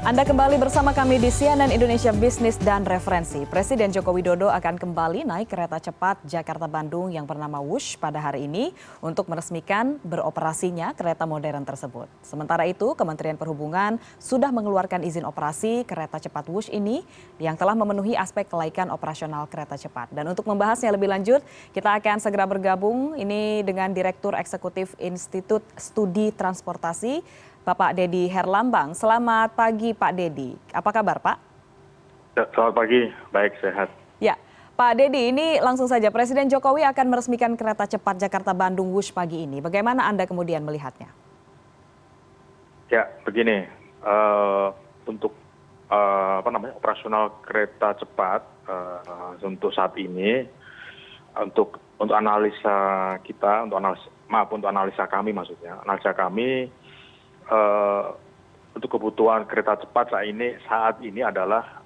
Anda kembali bersama kami di CNN Indonesia Business dan Referensi. Presiden Joko Widodo akan kembali naik kereta cepat Jakarta-Bandung yang bernama Wush pada hari ini untuk meresmikan beroperasinya kereta modern tersebut. Sementara itu, Kementerian Perhubungan sudah mengeluarkan izin operasi kereta cepat Wush ini yang telah memenuhi aspek kelaikan operasional kereta cepat. Dan untuk membahasnya lebih lanjut, kita akan segera bergabung ini dengan Direktur Eksekutif Institut Studi Transportasi, Bapak Dedi Herlambang. Selamat pagi Pak Dedi. Apa kabar Pak? Ya, selamat pagi, baik sehat. Ya, Pak Dedi, ini langsung saja Presiden Jokowi akan meresmikan kereta cepat Jakarta-Bandung Wush pagi ini. Bagaimana Anda kemudian melihatnya? Ya, begini, uh, untuk uh, apa namanya operasional kereta cepat uh, untuk saat ini, untuk untuk analisa kita, untuk analisa maaf untuk analisa kami maksudnya, analisa kami untuk kebutuhan kereta cepat saat ini saat ini adalah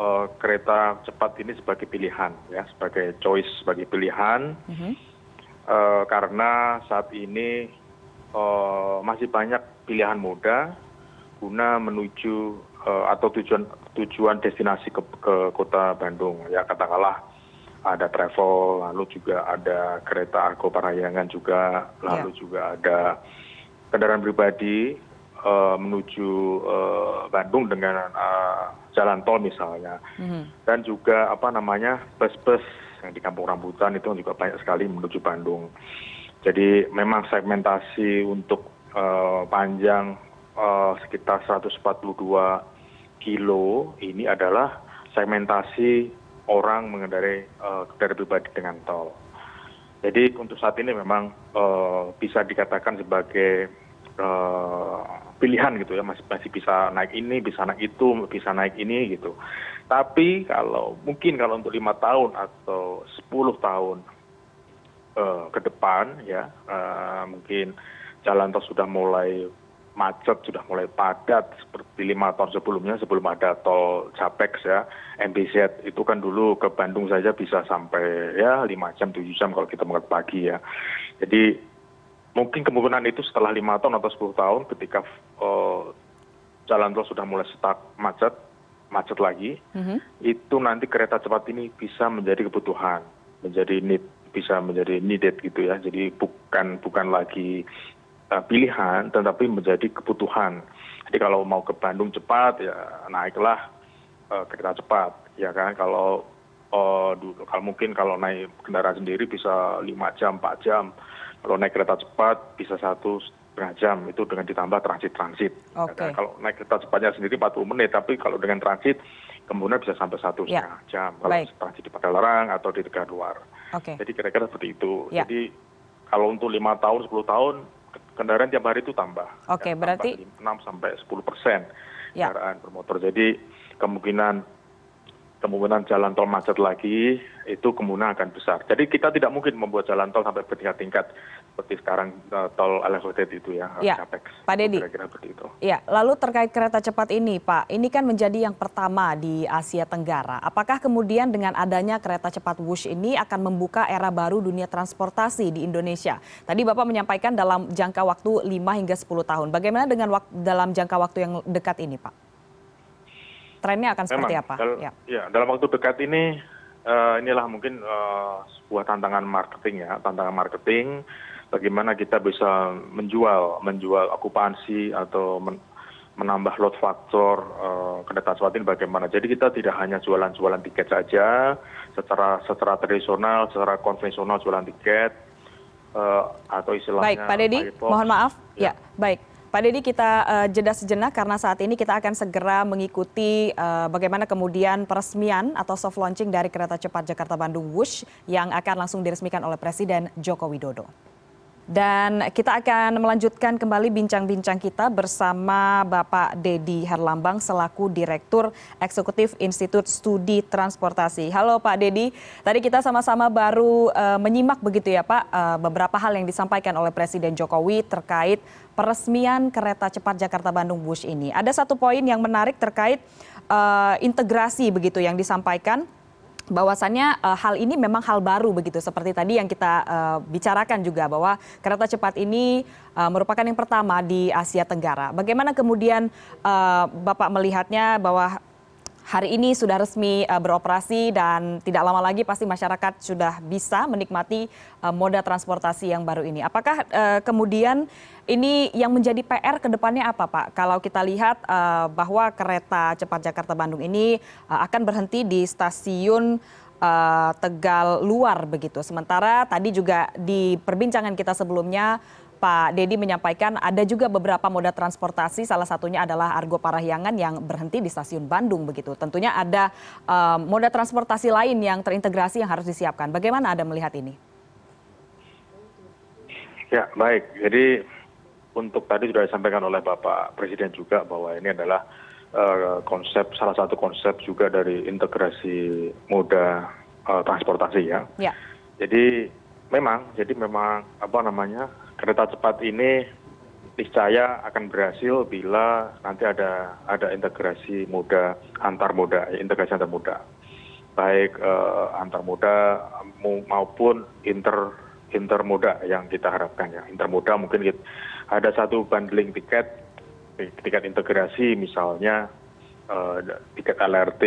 uh, kereta cepat ini sebagai pilihan ya sebagai choice sebagai pilihan. Uh, karena saat ini uh, masih banyak pilihan moda guna menuju uh, atau tujuan tujuan destinasi ke, ke kota Bandung. Ya katakanlah ada travel lalu juga ada kereta argo parayangan juga lalu yeah. juga ada kendaraan pribadi uh, menuju uh, Bandung dengan uh, jalan tol misalnya. Mm-hmm. Dan juga apa namanya bus-bus yang di Kampung Rambutan itu juga banyak sekali menuju Bandung. Jadi memang segmentasi untuk panjang sekitar 142 kilo ini adalah segmentasi orang mengendarai kendaraan pribadi dengan tol jadi untuk saat ini memang uh, bisa dikatakan sebagai uh, pilihan gitu ya masih masih bisa naik ini bisa naik itu bisa naik ini gitu. Tapi kalau mungkin kalau untuk lima tahun atau sepuluh tahun uh, ke depan ya mungkin jalan tol sudah mulai macet sudah mulai padat seperti lima tahun sebelumnya sebelum ada tol Capex ya MBZ itu kan dulu ke Bandung saja bisa sampai ya lima jam tujuh jam kalau kita berangkat pagi ya. Jadi mungkin kemungkinan itu setelah lima tahun atau sepuluh tahun ketika uh, jalan tol sudah mulai stuck macet macet lagi mm-hmm. itu nanti kereta cepat ini bisa menjadi kebutuhan menjadi need bisa menjadi needed gitu ya. Jadi bukan bukan lagi pilihan tetapi menjadi kebutuhan jadi kalau mau ke Bandung cepat ya naiklah uh, kereta cepat ya kan kalau uh, dulu kalau mungkin kalau naik kendaraan sendiri bisa lima jam empat jam kalau naik kereta cepat bisa satu setengah jam itu dengan ditambah transit transit okay. ya kan? kalau naik kereta cepatnya sendiri 40 menit tapi kalau dengan transit kemudian bisa sampai satu ya. setengah jam kalau Baik. transit di Padalarang atau di Tegaluar okay. jadi kira-kira seperti itu ya. jadi kalau untuk lima tahun 10 tahun kendaraan tiap hari itu tambah. Oke, ya, berarti enam sampai sepuluh persen ya. kendaraan bermotor. Jadi kemungkinan kemungkinan jalan tol macet lagi itu kemungkinan akan besar. Jadi kita tidak mungkin membuat jalan tol sampai bertingkat-tingkat seperti sekarang uh, tol elevated itu ya, ya. Capex. Pak Dedi. Kira-kira seperti itu. Ya, lalu terkait kereta cepat ini, Pak, ini kan menjadi yang pertama di Asia Tenggara. Apakah kemudian dengan adanya kereta cepat Wush ini akan membuka era baru dunia transportasi di Indonesia? Tadi Bapak menyampaikan dalam jangka waktu 5 hingga 10 tahun. Bagaimana dengan wak dalam jangka waktu yang dekat ini, Pak? Trennya akan seperti Memang, apa? Dal ya. ya, dalam waktu dekat ini uh, inilah mungkin uh, sebuah tantangan marketing ya, tantangan marketing bagaimana kita bisa menjual menjual okupansi atau men, menambah load factor uh, kereta cepat ini bagaimana. Jadi kita tidak hanya jualan-jualan tiket saja secara secara tradisional, secara konvensional jualan tiket uh, atau istilahnya. Baik, Pak Dedi, mohon maaf. Ya, ya baik. Pak Dedi kita uh, jeda sejenak karena saat ini kita akan segera mengikuti uh, bagaimana kemudian peresmian atau soft launching dari kereta cepat Jakarta Bandung Wush yang akan langsung diresmikan oleh Presiden Joko Widodo. Dan kita akan melanjutkan kembali bincang-bincang kita bersama Bapak Dedi Herlambang selaku Direktur Eksekutif Institut Studi Transportasi. Halo Pak Dedi, tadi kita sama-sama baru uh, menyimak begitu ya Pak uh, beberapa hal yang disampaikan oleh Presiden Jokowi terkait peresmian kereta cepat Jakarta Bandung Wush ini. Ada satu poin yang menarik terkait uh, integrasi begitu yang disampaikan bahwasannya uh, hal ini memang hal baru begitu seperti tadi yang kita uh, bicarakan juga bahwa kereta cepat ini uh, merupakan yang pertama di Asia Tenggara. Bagaimana kemudian uh, Bapak melihatnya bahwa hari ini sudah resmi uh, beroperasi dan tidak lama lagi pasti masyarakat sudah bisa menikmati uh, moda transportasi yang baru ini. Apakah uh, kemudian ini yang menjadi PR ke depannya apa Pak? Kalau kita lihat bahwa kereta cepat Jakarta Bandung ini akan berhenti di stasiun Tegal Luar begitu. Sementara tadi juga di perbincangan kita sebelumnya Pak Dedi menyampaikan ada juga beberapa moda transportasi, salah satunya adalah Argo Parahyangan yang berhenti di stasiun Bandung begitu. Tentunya ada um, moda transportasi lain yang terintegrasi yang harus disiapkan. Bagaimana Anda melihat ini? Ya, baik. Jadi untuk tadi sudah disampaikan oleh Bapak Presiden juga bahwa ini adalah uh, konsep salah satu konsep juga dari integrasi moda uh, transportasi ya. ya. Jadi memang, jadi memang apa namanya kereta cepat ini niscaya akan berhasil bila nanti ada ada integrasi moda antar moda integrasi antar moda. Baik uh, antar moda maupun inter intermoda yang kita harapkan ya. Intermoda mungkin ada satu bundling tiket tiket integrasi misalnya uh, tiket LRT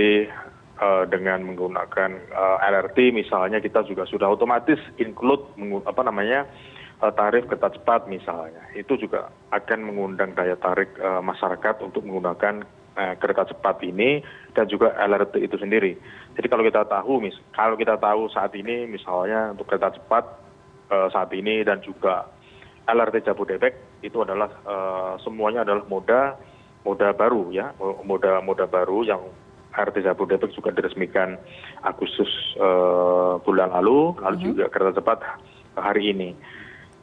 uh, dengan menggunakan LRT misalnya kita juga sudah otomatis include apa namanya Eh, tarif kereta cepat misalnya itu juga akan mengundang daya tarik eh, masyarakat untuk menggunakan eh, kereta cepat ini dan juga LRT itu sendiri. Jadi kalau kita tahu, mis kalau kita tahu saat ini misalnya untuk kereta cepat saat ini dan juga LRT Jabodebek itu adalah semuanya adalah moda moda baru ya, moda moda baru yang LRT Jabodebek juga diresmikan Agustus bulan lalu, lalu mhm. juga kereta cepat hari ini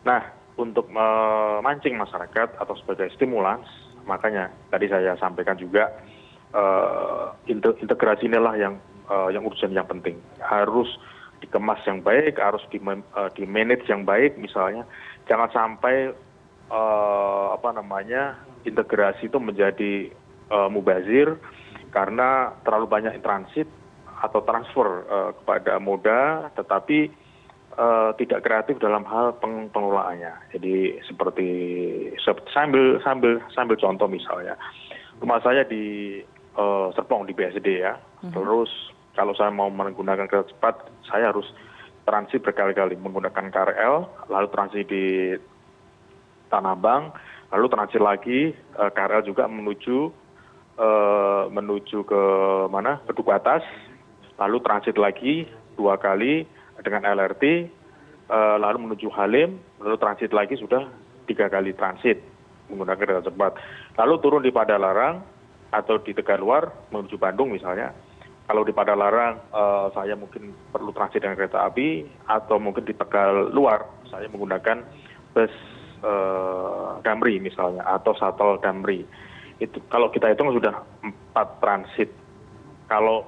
nah untuk memancing masyarakat atau sebagai stimulans makanya tadi saya sampaikan juga uh, integrasi inilah yang uh, yang urgent yang penting. Harus dikemas yang baik harus di, di manage yang baik misalnya jangan sampai apa namanya integrasi itu menjadi mubazir karena terlalu banyak transit atau transfer kepada moda tetapi Eh, tidak kreatif dalam hal pengelolaannya. Jadi seperti sambil sambil sambil contoh misalnya, rumah saya di uh, Serpong di BSD ya. Mm-hmm. Terus kalau saya mau menggunakan kereta cepat, saya harus transit berkali-kali menggunakan KRL, lalu transit di Tanah Abang, lalu transit lagi uh, KRL juga menuju uh, menuju ke mana? Ke Duku Atas, lalu transit lagi dua kali dengan lrt eh, lalu menuju halim lalu transit lagi sudah tiga kali transit menggunakan kereta cepat. Lalu turun di padalarang atau di tegaluar menuju bandung misalnya. Kalau di padalarang eh, saya mungkin perlu transit dengan kereta api atau mungkin di tegal luar saya menggunakan bus eh, damri misalnya atau shuttle damri. Itu kalau kita hitung sudah empat transit. Kalau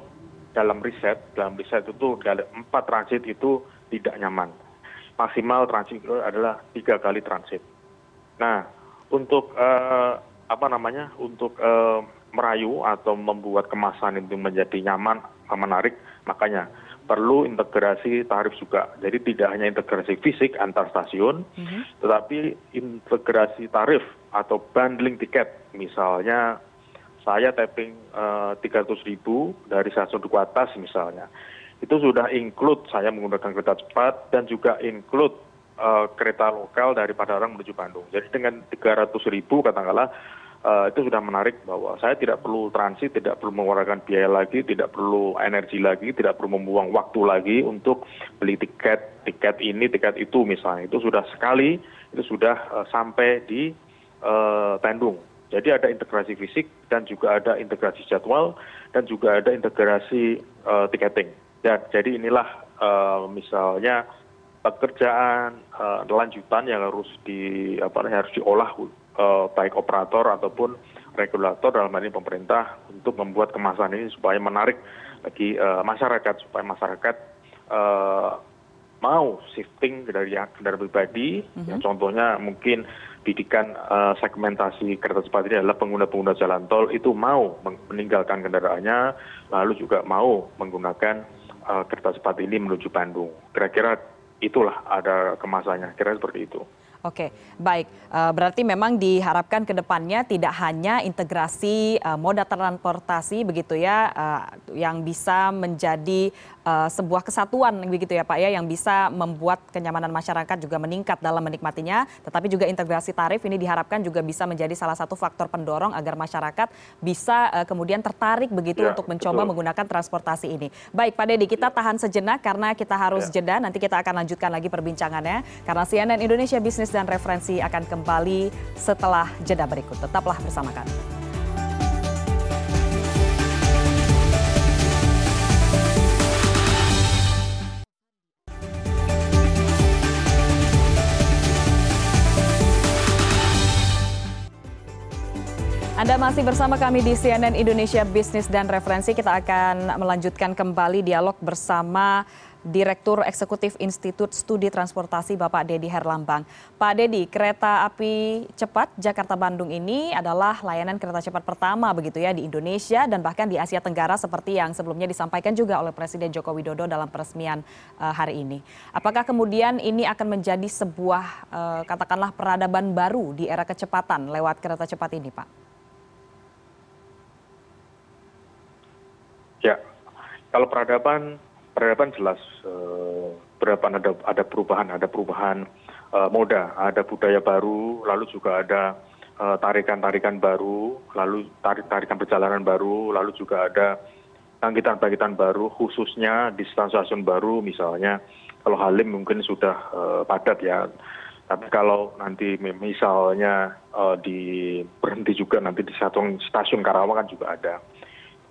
dalam riset dalam riset itu empat transit itu tidak nyaman. Maksimal transit itu adalah tiga kali transit. Nah untuk uh, apa namanya untuk uh, merayu atau membuat kemasan itu menjadi nyaman menarik makanya perlu integrasi tarif juga. Jadi tidak hanya integrasi fisik antar stasiun mm -hmm. tetapi integrasi tarif atau bundling tiket. Misalnya saya tapping eh, tiga ratus ribu dari stasiun duku atas misalnya itu sudah include saya menggunakan kereta cepat dan juga include uh, kereta lokal dari Padarang menuju Bandung. Jadi dengan tiga ratus ribu katakanlah uh, itu sudah menarik bahwa saya tidak perlu transit, tidak perlu mengeluarkan biaya lagi, tidak perlu energi lagi, tidak perlu membuang waktu lagi untuk beli tiket, tiket ini, tiket itu misalnya. Itu sudah sekali, itu sudah sampai di Bandung jadi ada integrasi fisik dan juga ada integrasi jadwal dan juga ada integrasi uh, tiketing dan jadi inilah uh, misalnya pekerjaan uh, lanjutan yang harus di apa harus diolah uh, baik operator ataupun regulator dalam hal ini pemerintah untuk membuat kemasan ini supaya menarik bagi uh, masyarakat supaya masyarakat uh, mau shifting dari kendaraan pribadi mm -hmm. ya, contohnya mungkin bidikan uh, segmentasi kereta cepat ini adalah pengguna-pengguna jalan tol itu mau meninggalkan kendaraannya, lalu juga mau menggunakan kereta cepat ini menuju bandung. Kira kira itulah ada kemasannya kira seperti itu Oke, baik. Eh, berarti memang diharapkan ke depannya tidak hanya integrasi uh, moda transportasi begitu ya, uh, yang bisa menjadi sebuah kesatuan begitu ya Pak ya, yang bisa membuat kenyamanan masyarakat juga meningkat dalam menikmatinya, tetapi juga integrasi tarif ini diharapkan juga bisa menjadi salah satu faktor pendorong agar masyarakat bisa kemudian tertarik begitu ya, untuk mencoba betul. menggunakan transportasi ini. Baik Pak Dedi, kita tahan sejenak karena kita harus ya. jeda, nanti kita akan lanjutkan lagi perbincangannya karena CNN Indonesia Business dan referensi akan kembali setelah jeda berikut. Tetaplah bersama kami. Anda masih bersama kami di CNN Indonesia Bisnis dan Referensi. Kita akan melanjutkan kembali dialog bersama Direktur Eksekutif Institut Studi Transportasi Bapak Dedi Herlambang. Pak Dedi, kereta api cepat Jakarta-Bandung ini adalah layanan kereta cepat pertama begitu ya di Indonesia dan bahkan di Asia Tenggara seperti yang sebelumnya disampaikan juga oleh Presiden Joko Widodo dalam peresmian uh, hari ini. Apakah kemudian ini akan menjadi sebuah uh, katakanlah peradaban baru di era kecepatan lewat kereta cepat ini, Pak? Ya, kalau peradaban peradaban jelas eh, peradaban ada ada perubahan ada perubahan uh, moda ada budaya baru lalu juga ada uh, tarikan tarikan baru lalu tarik tarikan perjalanan baru lalu juga ada bangkitan bangkitan baru khususnya di stasiun baru misalnya kalau Halim mungkin sudah padat ya. Tapi kalau nanti misalnya di berhenti juga nanti di stasiun stasiun Karawang kan juga ada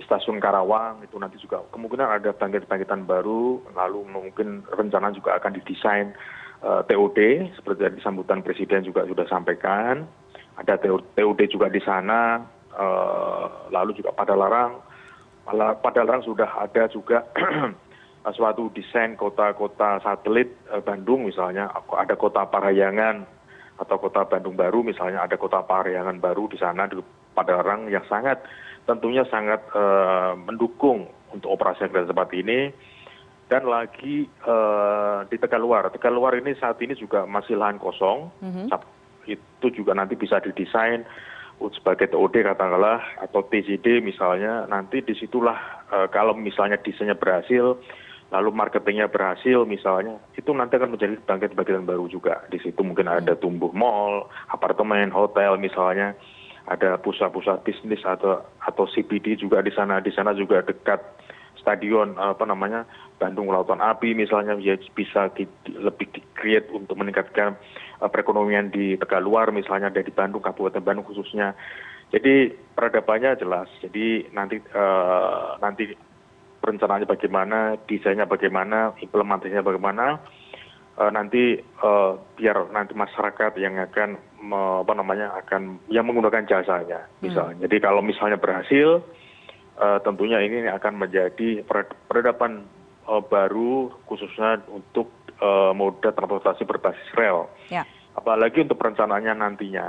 stasiun Karawang itu nanti juga kemungkinan ada bangkit-bangkitan baru, lalu mungkin rencana juga akan didesain eh, TOD seperti yang sambutan Presiden juga sudah sampaikan. Ada TOD juga di sana, uh, lalu juga pada larang, pada larang sudah ada juga suatu desain kota-kota satelit uh, Bandung misalnya, ada kota Parayangan atau kota Bandung baru misalnya ada kota Parayangan baru di sana di Padalarang yang sangat tentunya sangat uh, mendukung untuk operasi kereta cepat ini dan lagi uh, di Tegaluar. Tegaluar ini saat ini juga masih lahan kosong. Mm-hmm. Itu juga nanti bisa didesain sebagai TOD katakanlah atau TCD misalnya nanti di situlah uh, kalau misalnya desainnya berhasil lalu marketingnya berhasil misalnya itu nanti akan menjadi bangkit-bangkitan baru juga di situ mungkin ada mhm. tumbuh mall apartemen hotel misalnya ada pusat pusat bisnis atau atau cbd juga di sana di sana juga dekat stadion apa namanya Bandung Lautan Api misalnya ya bisa di, lebih di create untuk meningkatkan uh, perekonomian di Tegaluar misalnya dari Bandung Kabupaten Bandung khususnya. Jadi peradabannya jelas. Jadi nanti uh, nanti perencanaannya bagaimana, desainnya bagaimana, implementasinya bagaimana uh, nanti uh, biar nanti masyarakat yang akan apa namanya akan yang menggunakan jasanya misalnya. Hmm. Jadi kalau misalnya berhasil, uh, tentunya ini akan menjadi peradaban uh, baru khususnya untuk uh, moda transportasi berbasis rel. Ya. Apalagi untuk perencanaannya nantinya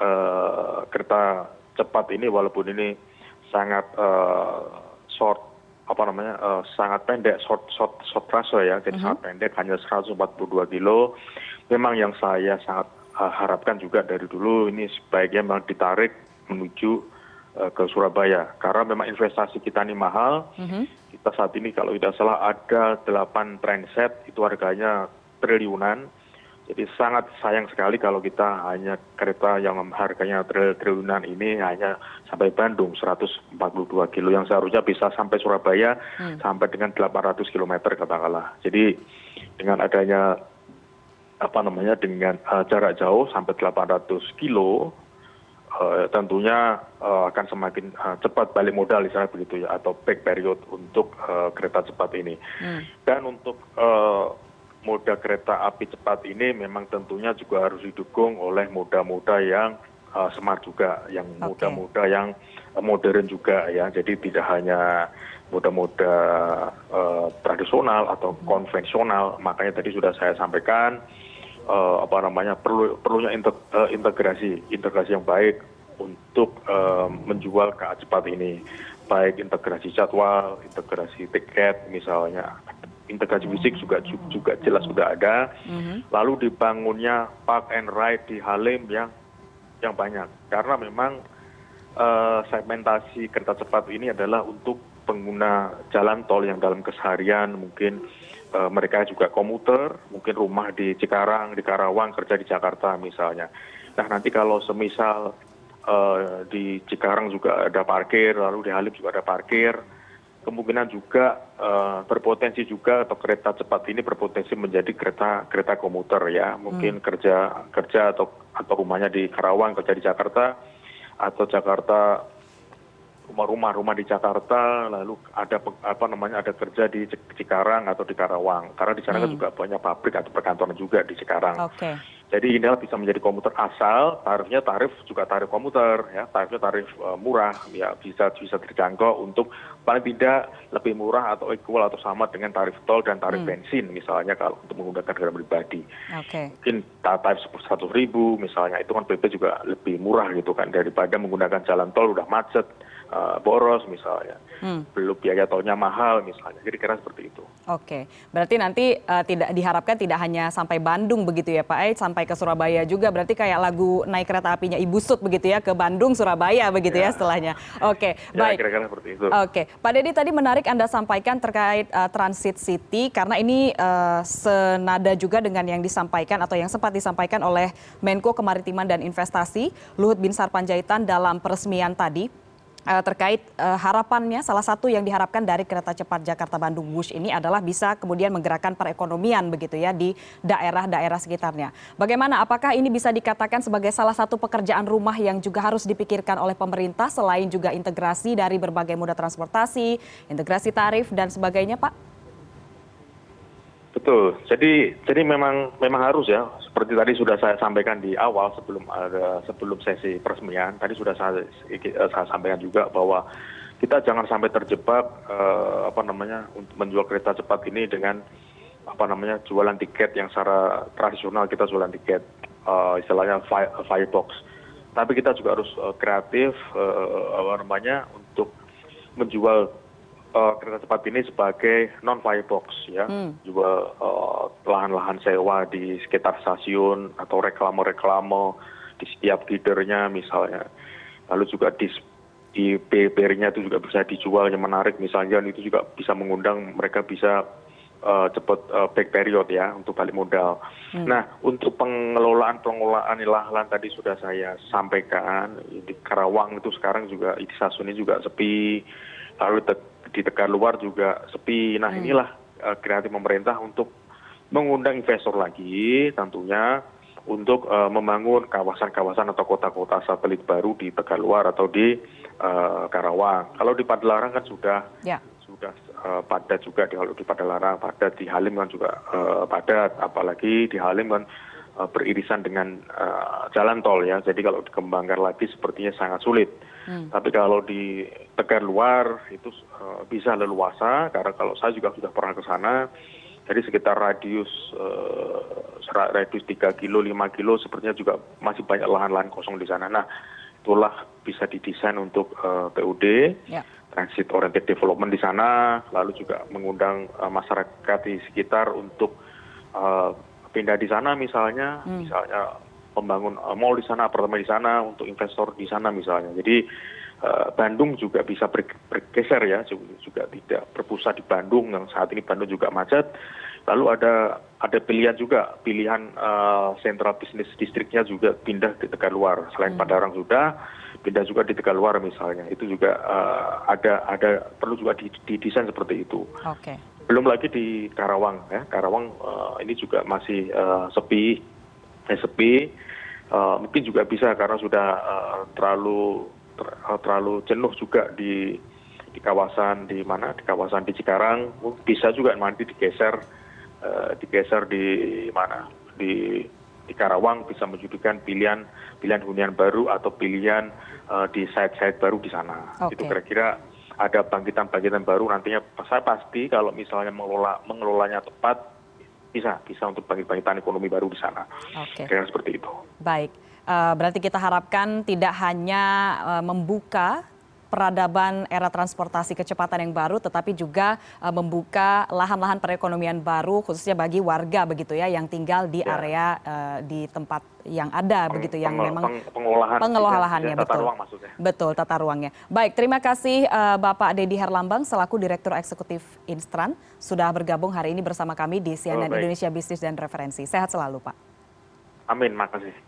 uh, kereta cepat ini walaupun ini sangat uh, short apa namanya uh, sangat pendek short short short trase ya jadi uh -huh. sangat pendek hanya 142 kilo memang yang saya sangat harapkan juga dari dulu ini sebaiknya memang ditarik menuju uh, ke Surabaya karena memang investasi kita ini mahal. Mm -hmm. Kita saat ini kalau tidak salah ada delapan transit itu harganya triliunan. Jadi sangat sayang sekali kalau kita hanya kereta yang harganya triliunan ini hanya sampai Bandung 142 kilo yang seharusnya bisa sampai Surabaya hmm. sampai dengan 800 km katakanlah. Jadi dengan adanya apa namanya dengan uh, jarak jauh sampai 800 kilo uh, tentunya uh, akan semakin uh, cepat balik modal misalnya begitu ya atau back period untuk uh, kereta cepat ini hmm. dan untuk uh, moda kereta api cepat ini memang tentunya juga harus didukung oleh moda-moda yang smart juga yang moda-moda yang modern juga ya. Jadi tidak hanya moda-moda uh, tradisional atau hmm. konvensional. Makanya tadi sudah saya sampaikan uh, apa namanya perlu perlunya integ, uh, integrasi integrasi yang baik untuk menjual KA cepat ini. Baik integrasi jadwal integrasi tiket misalnya. Integrasi fisik juga juga jelas sudah ada. Lalu dibangunnya park and ride di halim yang yang banyak. Karena memang segmentasi kereta cepat ini adalah untuk pengguna jalan tol yang dalam keseharian. Mungkin mereka juga komuter mungkin rumah di Cikarang di Karawang kerja di Jakarta misalnya. Nah nanti kalau semisal di Cikarang juga ada parkir lalu di Halim juga ada parkir kemungkinan juga berpotensi juga atau kereta cepat ini berpotensi menjadi kereta kereta komuter ya. Mungkin kerja kerja atau atau rumahnya di Karawang kerja di Jakarta atau Jakarta rumah rumah di Jakarta lalu ada apa namanya ada kerja di Cikarang atau di Karawang karena di sana kan juga banyak pabrik atau perkantoran juga di Cikarang. Oke. Jadi inilah bisa menjadi komuter asal tarifnya tarif juga tarif komuter ya tarifnya tarif uh, murah ya bisa bisa terjangkau untuk paling tidak lebih murah atau equal atau sama dengan tarif tol dan tarif hmm. bensin misalnya kalau untuk menggunakan kendaraan pribadi. Okay. Mungkin tarif seratus ribu misalnya itu kan PP juga lebih murah gitu kan daripada menggunakan jalan tol udah macet boros misalnya, hmm. belum biaya tolnya mahal misalnya, jadi kira seperti itu. Oke, berarti nanti uh, tidak diharapkan tidak hanya sampai Bandung begitu ya Pak Ait, sampai ke Surabaya juga, berarti kayak lagu naik kereta apinya Ibu Sut begitu ya, ke Bandung, Surabaya begitu ya, ya setelahnya. Oke, ya, baik. kira-kira seperti itu. Oke, Pak Deddy tadi menarik Anda sampaikan terkait uh, Transit City, karena ini uh, senada juga dengan yang disampaikan atau yang sempat disampaikan oleh Menko Kemaritiman dan Investasi, Luhut Binsar Panjaitan dalam peresmian tadi uh, terkait uh, harapannya salah satu yang diharapkan dari kereta cepat Jakarta Bandung Wush ini adalah bisa kemudian menggerakkan perekonomian begitu ya di daerah-daerah sekitarnya. Bagaimana apakah ini bisa dikatakan sebagai salah satu pekerjaan rumah yang juga harus dipikirkan oleh pemerintah selain juga integrasi dari berbagai moda transportasi, integrasi tarif dan sebagainya, Pak? Betul. Jadi jadi memang memang harus ya. Seperti tadi sudah saya sampaikan di awal sebelum ada sebelum sesi peresmian tadi sudah saya saya sampaikan juga bahwa kita jangan sampai terjebak uh, apa namanya untuk menjual kereta cepat ini dengan apa namanya jualan tiket yang secara tradisional kita jualan tiket uh, istilahnya firebox. Tapi kita juga harus kreatif apa namanya untuk menjual kereta cepat ini sebagai non firebox ya hmm. juga uh, lahan-lahan sewa di sekitar stasiun atau reklame-reklame di setiap feedernya misalnya lalu juga di di BBR-nya itu juga bisa dijual yang menarik misalnya itu juga bisa mengundang mereka bisa uh, cepat uh, back period ya untuk balik modal. Hmm. Nah untuk pengelolaan pengelolaan lahan tadi sudah saya sampaikan di Karawang itu sekarang juga di stasiun ini juga sepi lalu di luar juga sepi nah hmm. inilah eh, kreatif pemerintah untuk mengundang investor lagi tentunya untuk uh, membangun kawasan-kawasan atau kota-kota satelit baru di Tegaluar atau di uh, Karawang. Kalau di Padalarang kan sudah ya. sudah uh, padat juga di kalau di Padalarang padat di Halim kan juga uh, padat apalagi di Halim kan uh, beririsan dengan uh, jalan tol ya. Jadi kalau dikembangkan lagi sepertinya sangat sulit. Hmm. Tapi kalau di Tegar luar itu uh, bisa leluasa karena kalau saya juga sudah pernah ke sana jadi sekitar radius uh, radius 3 kilo 5 kilo sepertinya juga masih banyak lahan-lahan kosong di sana. Nah itulah bisa didesain untuk uh, PUD ya. transit oriented development di sana lalu juga mengundang uh, masyarakat di sekitar untuk uh, pindah di sana misalnya hmm. misalnya membangun uh, mall di sana, apartemen di sana, untuk investor di sana misalnya. Jadi uh, Bandung juga bisa bergeser ya, juga tidak berpusat di Bandung yang saat ini Bandung juga macet. Lalu ada ada pilihan juga, pilihan uh, sentral bisnis distriknya juga pindah di Tegaluar. Selain hmm. Padarang sudah, pindah juga di Tegaluar misalnya. Itu juga uh, ada ada perlu juga didesain seperti itu. Okay. Belum lagi di Karawang ya, Karawang uh, ini juga masih uh, sepi, eh, sepi. Eh, mungkin juga bisa karena sudah uh, terlalu ter, uh, terlalu jenuh juga di di kawasan di mana? Di kawasan di Cikarang. Bisa juga nanti digeser uh, digeser di mana? Di di Karawang bisa menjadikan pilihan pilihan hunian baru atau pilihan uh, di site-site baru di sana. Okay. Itu kira-kira ada bangkitan-bangkitan baru nantinya saya pasti kalau misalnya mengelola mengelolanya tepat bisa bisa untuk bangkit bangkitan ekonomi baru di sana. Oke. Kira seperti itu. Baik. berarti kita harapkan tidak hanya membuka peradaban era transportasi kecepatan yang baru tetapi juga uh, membuka lahan-lahan perekonomian baru khususnya bagi warga begitu ya yang tinggal di ya. area uh, di tempat yang ada peng, begitu yang peng, memang peng, pengolahan pengolahannya tata betul. ruang maksudnya. betul tata ruangnya. Baik terima kasih uh, Bapak Dedi Herlambang selaku Direktur Eksekutif Instran sudah bergabung hari ini bersama kami di CNN oh, Indonesia Bisnis dan Referensi. Sehat selalu Pak. Amin makasih